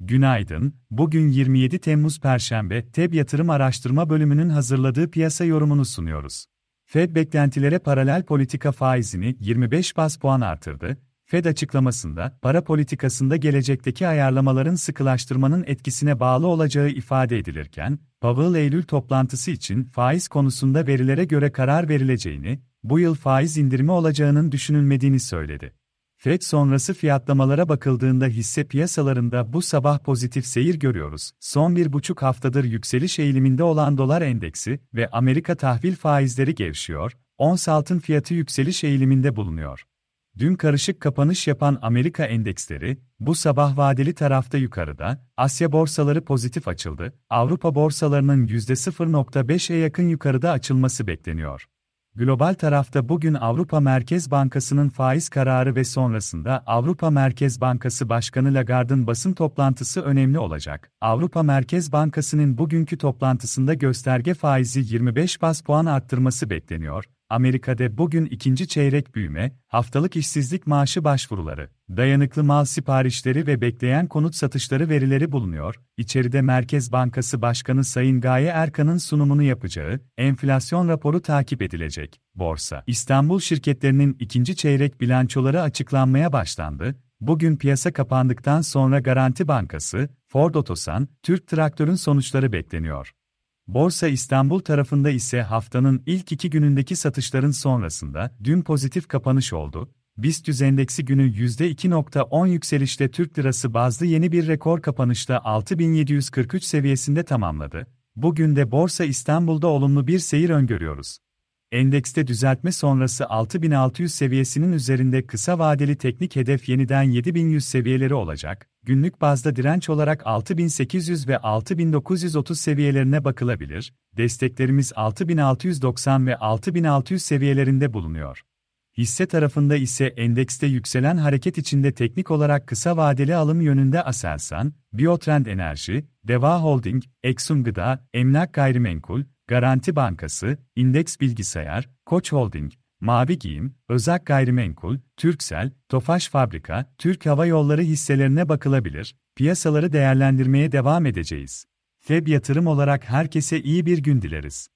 Günaydın, bugün 27 Temmuz Perşembe, TEB Yatırım Araştırma Bölümünün hazırladığı piyasa yorumunu sunuyoruz. Fed beklentilere paralel politika faizini 25 bas puan artırdı. Fed açıklamasında, para politikasında gelecekteki ayarlamaların sıkılaştırmanın etkisine bağlı olacağı ifade edilirken, Powell Eylül toplantısı için faiz konusunda verilere göre karar verileceğini, bu yıl faiz indirimi olacağının düşünülmediğini söyledi. FED sonrası fiyatlamalara bakıldığında hisse piyasalarında bu sabah pozitif seyir görüyoruz. Son bir buçuk haftadır yükseliş eğiliminde olan dolar endeksi ve Amerika tahvil faizleri gevşiyor, ons altın fiyatı yükseliş eğiliminde bulunuyor. Dün karışık kapanış yapan Amerika endeksleri, bu sabah vadeli tarafta yukarıda, Asya borsaları pozitif açıldı, Avrupa borsalarının %0.5'e yakın yukarıda açılması bekleniyor. Global tarafta bugün Avrupa Merkez Bankası'nın faiz kararı ve sonrasında Avrupa Merkez Bankası Başkanı Lagarde'ın basın toplantısı önemli olacak. Avrupa Merkez Bankası'nın bugünkü toplantısında gösterge faizi 25 bas puan arttırması bekleniyor. Amerika'da bugün ikinci çeyrek büyüme, haftalık işsizlik maaşı başvuruları, dayanıklı mal siparişleri ve bekleyen konut satışları verileri bulunuyor. İçeride Merkez Bankası Başkanı Sayın Gaye Erkan'ın sunumunu yapacağı enflasyon raporu takip edilecek. Borsa, İstanbul şirketlerinin ikinci çeyrek bilançoları açıklanmaya başlandı. Bugün piyasa kapandıktan sonra Garanti Bankası, Ford Otosan, Türk Traktör'ün sonuçları bekleniyor. Borsa İstanbul tarafında ise haftanın ilk iki günündeki satışların sonrasında dün pozitif kapanış oldu. BIST endeksi günü %2.10 yükselişte Türk lirası bazlı yeni bir rekor kapanışta 6743 seviyesinde tamamladı. Bugün de Borsa İstanbul'da olumlu bir seyir öngörüyoruz. Endekste düzeltme sonrası 6600 seviyesinin üzerinde kısa vadeli teknik hedef yeniden 7100 seviyeleri olacak. Günlük bazda direnç olarak 6800 ve 6930 seviyelerine bakılabilir. Desteklerimiz 6690 ve 6600 seviyelerinde bulunuyor. Hisse tarafında ise endekste yükselen hareket içinde teknik olarak kısa vadeli alım yönünde Aselsan, Biotrend Enerji, Deva Holding, Exxon Gıda, Emlak Gayrimenkul, Garanti Bankası, İndeks Bilgisayar, Koç Holding, Mavi Giyim, Özak Gayrimenkul, Türksel, Tofaş Fabrika, Türk Hava Yolları hisselerine bakılabilir, piyasaları değerlendirmeye devam edeceğiz. FEB yatırım olarak herkese iyi bir gün dileriz.